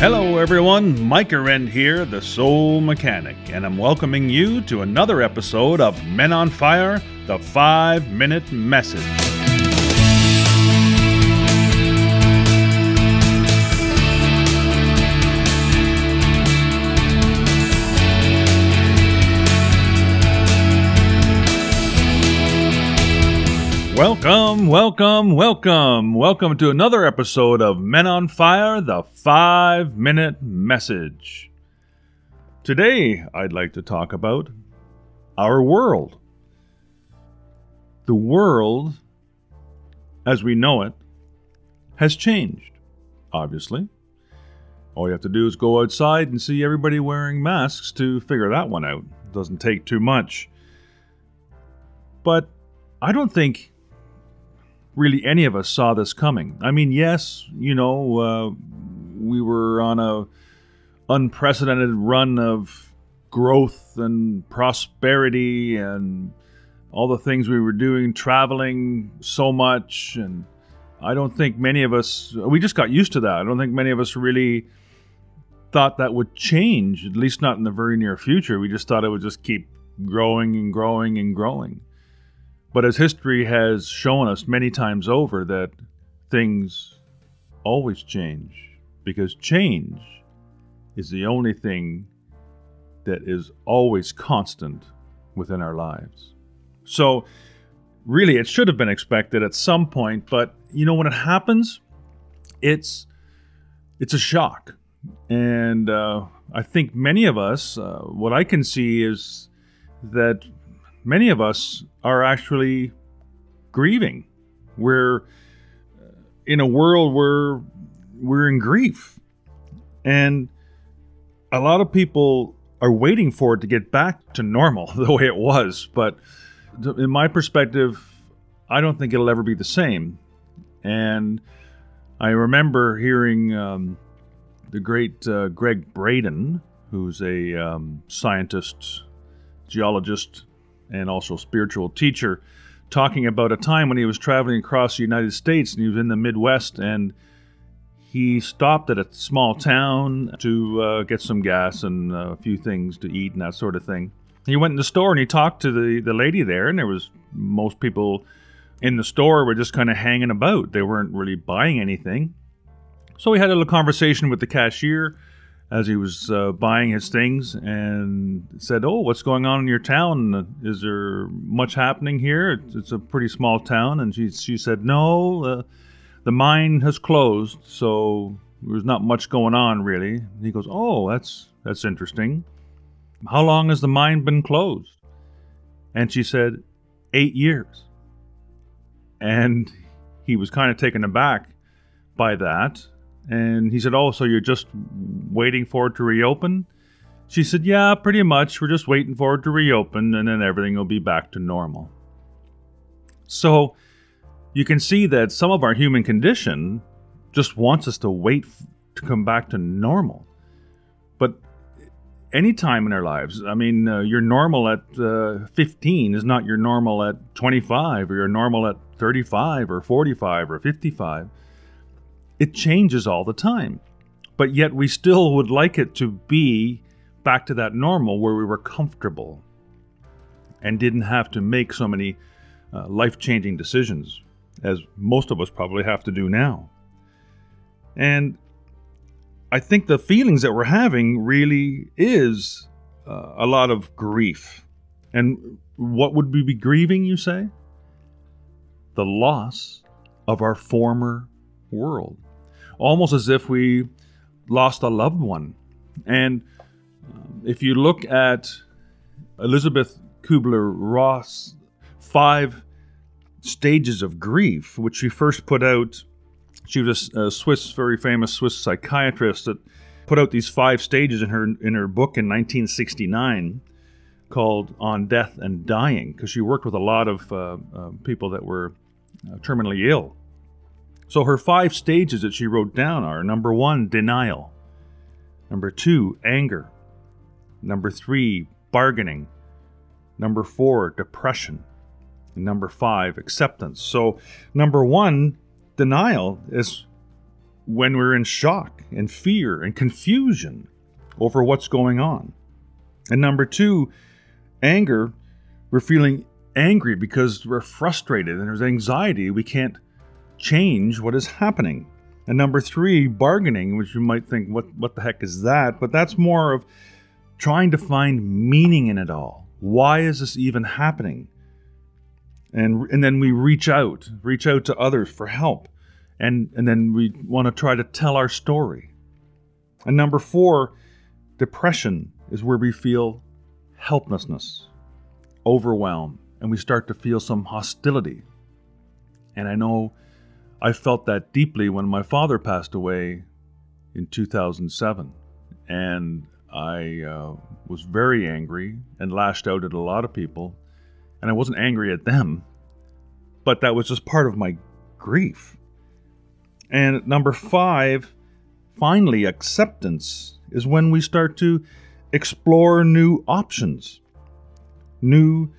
Hello, everyone. Mike Arend here, the Soul Mechanic, and I'm welcoming you to another episode of Men on Fire The Five Minute Message. Welcome, welcome, welcome. Welcome to another episode of Men on Fire The Five Minute Message. Today, I'd like to talk about our world. The world, as we know it, has changed, obviously. All you have to do is go outside and see everybody wearing masks to figure that one out. It doesn't take too much. But I don't think really any of us saw this coming. I mean, yes, you know, uh, we were on a unprecedented run of growth and prosperity and all the things we were doing, traveling so much, and I don't think many of us we just got used to that. I don't think many of us really thought that would change, at least not in the very near future. We just thought it would just keep growing and growing and growing. But as history has shown us many times over, that things always change because change is the only thing that is always constant within our lives. So, really, it should have been expected at some point, but you know, when it happens, it's it's a shock, and uh, I think many of us, uh, what I can see is that many of us are actually grieving. We're uh, in a world where we're in grief. And a lot of people are waiting for it to get back to normal the way it was. But in my perspective, I don't think it'll ever be the same. And I remember hearing um, the great uh, Gregg Braden, who's a um, scientist, geologist, and also spiritual teacher, talking about a time when he was traveling across the United States and he was in the Midwest and he stopped at a small town to uh, get some gas and a few things to eat and that sort of thing. He went in the store and he talked to the, the lady there, and there was most people in the store were just kind of hanging about. They weren't really buying anything. So he had a little conversation with the cashier as he was uh, buying his things and said, "Oh, what's going on in your town? Is there much happening here? It's, it's a pretty small town." And she she said, "No, uh, the mine has closed, so there's not much going on really." And he goes, "Oh, that's that's interesting. How long has the mine been closed?" And she said, eight years." And he was kind of taken aback by that and he said, Oh, so you're just waiting for it to reopen? She said, Yeah, pretty much. We're just waiting for it to reopen, and then everything will be back to normal. So you can see that some of our human condition just wants us to wait to come back to normal. But any time in our lives, I mean, uh, your normal at uh, 15 is not your normal at 25, or your normal at 35, or 45, or 55 it changes all the time. But yet we still would like it to be back to that normal where we were comfortable and didn't have to make so many uh, life changing decisions as most of us probably have to do now. And I think the feelings that we're having really is uh, a lot of grief. And what would we be grieving, you say? The loss of our former world almost as if we lost a loved one. And um, if you look at Elizabeth Kubler Ross' five stages of grief, which she first put out, she was a Swiss, very famous Swiss psychiatrist that put out these five stages in her in her book in 1969 called On Death and Dying, because she worked with a lot of uh, uh, people that were uh, terminally ill. So her five stages that she wrote down are number one, denial. Number two, anger. Number three, bargaining. Number four, depression. And number five, acceptance. So, number one, denial, is when we're in shock and fear and confusion over what's going on. And number two, anger, we're feeling angry because we're frustrated and there's anxiety. We can't change what is happening. And number three, bargaining, which you might think, what, what the heck is that? But that's more of trying to find meaning in it all. Why is this even happening? And, and then we reach out, reach out to others for help. And, and then we want to try to tell our story. And number four, depression is where we feel helplessness, overwhelm, and we start to feel some hostility. And I know I felt that deeply when my father passed away in 2007. And I uh, was very angry and lashed out at a lot of people. And I wasn't angry at them, but that was just part of my grief. And number five, finally, acceptance is when we start to explore new options, new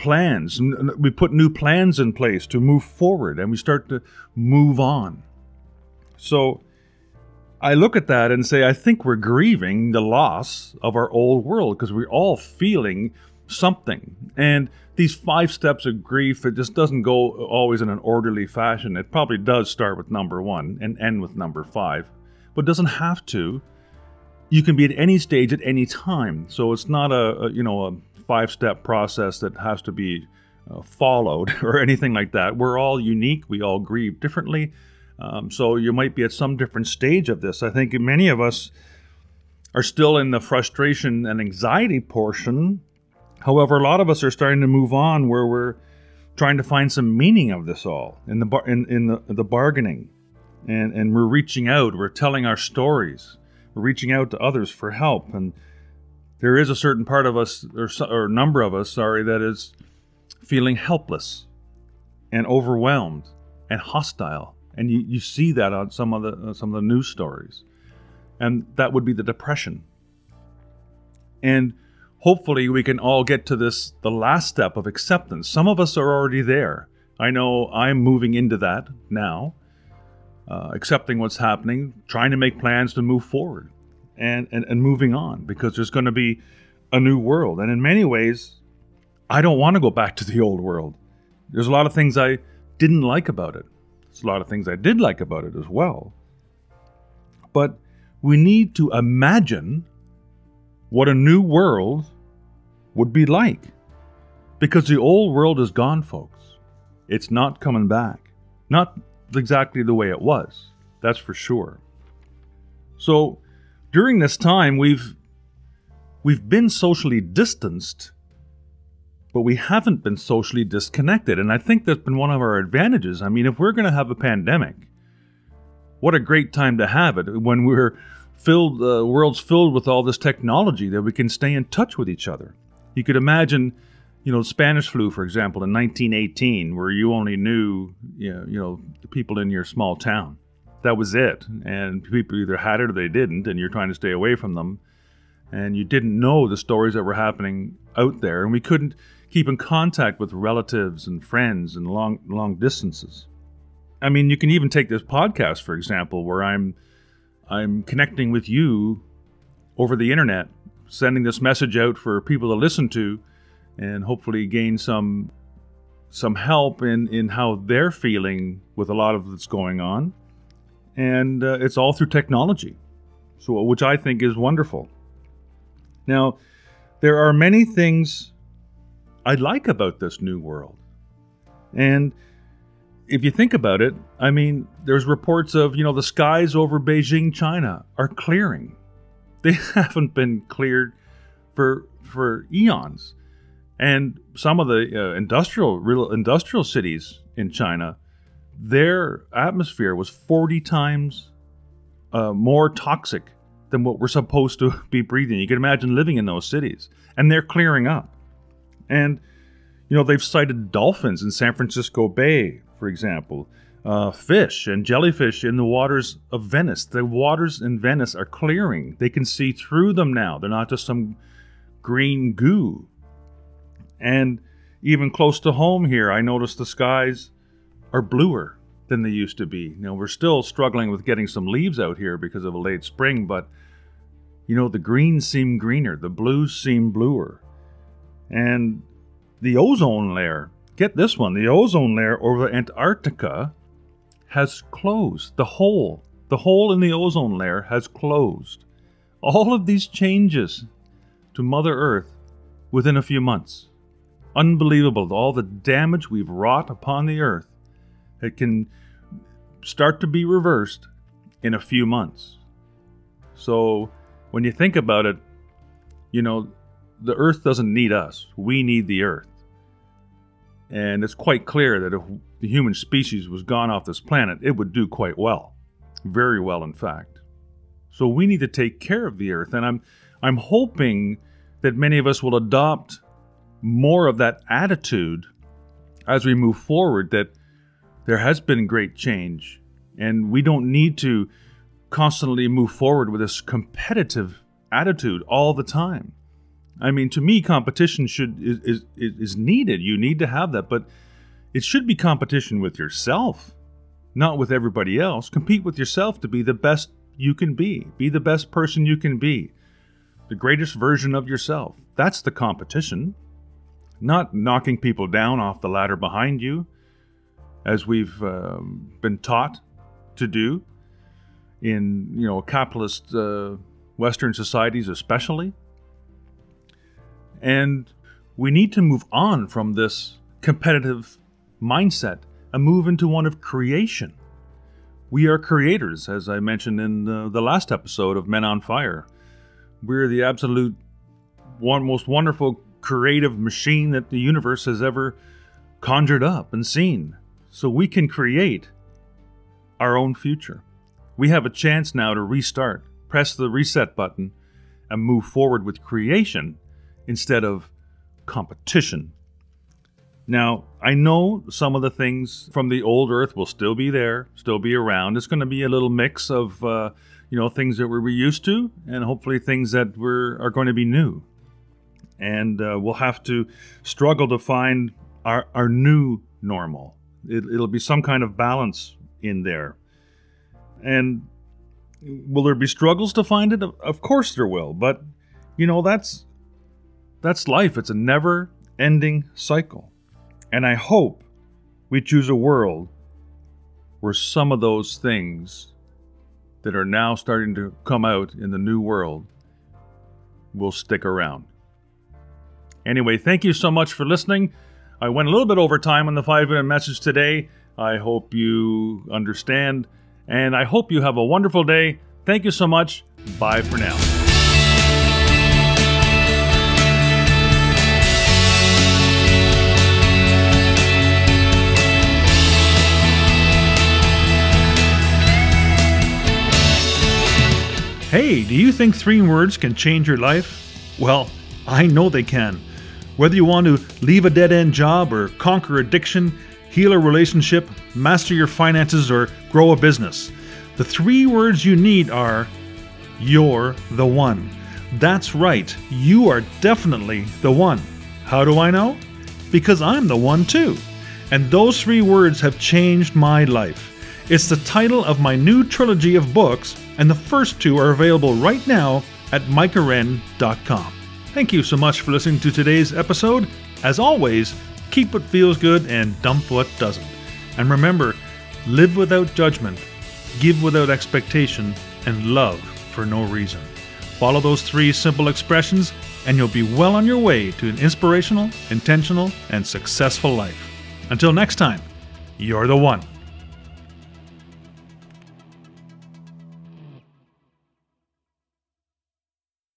plans. We put new plans in place to move forward and we start to move on. So I look at that and say, I think we're grieving the loss of our old world because we're all feeling something. And these five steps of grief, it just doesn't go always in an orderly fashion. It probably does start with number one and end with number five, but doesn't have to you can be at any stage at any time. So it's not a, a you know a five step process that has to be uh, followed or anything like that. We're all unique. We all grieve differently. Um, so you might be at some different stage of this. I think many of us are still in the frustration and anxiety portion. However, a lot of us are starting to move on where we're trying to find some meaning of this all in the bar- in, in the, the bargaining, and and we're reaching out. We're telling our stories we're reaching out to others for help. And there is a certain part of us, or, or number of us, sorry, that is feeling helpless and overwhelmed and hostile. And you, you see that on some of the uh, some of the news stories, and that would be the depression. And hopefully, we can all get to this the last step of acceptance. Some of us are already there. I know I'm moving into that now uh, accepting what's happening, trying to make plans to move forward and, and, and moving on because there's going to be a new world. And in many ways, I don't want to go back to the old world. There's a lot of things I didn't like about it. There's a lot of things I did like about it as well. But we need to imagine what a new world would be like. Because the old world is gone, folks. It's not coming back. Not exactly the way it was. That's for sure. So during this time we've we've been socially distanced but we haven't been socially disconnected and I think that's been one of our advantages. I mean, if we're going to have a pandemic, what a great time to have it when we're filled the uh, world's filled with all this technology that we can stay in touch with each other. You could imagine you know, Spanish flu, for example, in 1918, where you only knew, you know, you know, the people in your small town. That was it. And people either had it or they didn't, and you're trying to stay away from them. And you didn't know the stories that were happening out there. And we couldn't keep in contact with relatives and friends and long, long distances. I mean, you can even take this podcast, for example, where I'm, I'm connecting with you over the internet, sending this message out for people to listen to and hopefully gain some some help in in how they're feeling with a lot of that's going on and uh, it's all through technology so which i think is wonderful. Now there are many things i like about this new world and if you think about it i mean there's reports of you know the skies over beijing china are clearing. They haven't been cleared for for eons and some of the uh, industrial, real industrial cities in China, their atmosphere was 40 times uh, more toxic than what we're supposed to be breathing. You can imagine living in those cities, and they're clearing up. And you know they've sighted dolphins in San Francisco Bay, for example, uh, fish and jellyfish in the waters of Venice. The waters in Venice are clearing. They can see through them now. They're not just some green goo. And even close to home here, I noticed the skies are bluer. than they used to be. Now, we're still struggling with getting some leaves out here because of a late spring, but you know, the greens seem greener, the blues seem bluer. And the ozone layer, get this one, the ozone layer over Antarctica has closed. The hole, the hole in the ozone layer has closed. All of these changes to Mother Earth within a few months. Unbelievable, all the damage we've wrought upon the Earth. It can start to be reversed in a few months. So, when you think about it, you know, the Earth doesn't need us, we need the Earth. And it's quite clear that if the human species was gone off this planet, it would do quite well. Very well, in fact. So we need to take care of the Earth. And I'm, I'm hoping that many of us will adopt more of that attitude as we move forward that there has been great change and we don't need to constantly move forward with this competitive attitude all the time. I mean, to me, competition should is, is, is needed. You need to have that, but it should be competition with yourself, not with everybody else. Compete with yourself to be the best you can be. Be the best person you can be. The greatest version of yourself. That's the competition. Not knocking people down off the ladder behind you, as we've um, been taught to do in you know capitalist uh, Western societies, especially. And we need to move on from this competitive mindset and move into one of creation. We are creators, as I mentioned in the, the last episode of Men on Fire. We're the absolute one most wonderful creative machine that the universe has ever conjured up and seen. So we can create our own future. We have a chance now to restart, press the reset button, and move forward with creation instead of competition. Now, I know some of the things from the old Earth will still be there, still be around. It's going to be a little mix of, uh, you know, things that we're used to, and hopefully things that we're are going to be new. And uh, we'll have to struggle to find our our new normal. It, it'll be some kind of balance in there. And will there be struggles to find it? Of course there will, but you know that's that's life. It's a never ending cycle. And I hope we choose a world where some of those things that are now starting to come out in the new world will stick around. Anyway, thank you so much for listening. I went a little bit over time on the five minute message today. I hope you understand, and I hope you have a wonderful day. Thank you so much. Bye for now. Hey, do you think three words can change your life? Well, I know they can. Whether you want to leave a dead end job or conquer addiction, heal a relationship, master your finances, or grow a business, the three words you need are You're the one. That's right, you are definitely the one. How do I know? Because I'm the one too. And those three words have changed my life. It's the title of my new trilogy of books, and the first two are available right now at mikearend.com. Thank you so much for listening to today's episode. As always, keep what feels good and dump what doesn't. And remember, live without judgment, give without expectation, and love for no reason. Follow those three simple expressions, and you'll be well on your way to an inspirational, intentional, and successful life. Until next time, you're the one.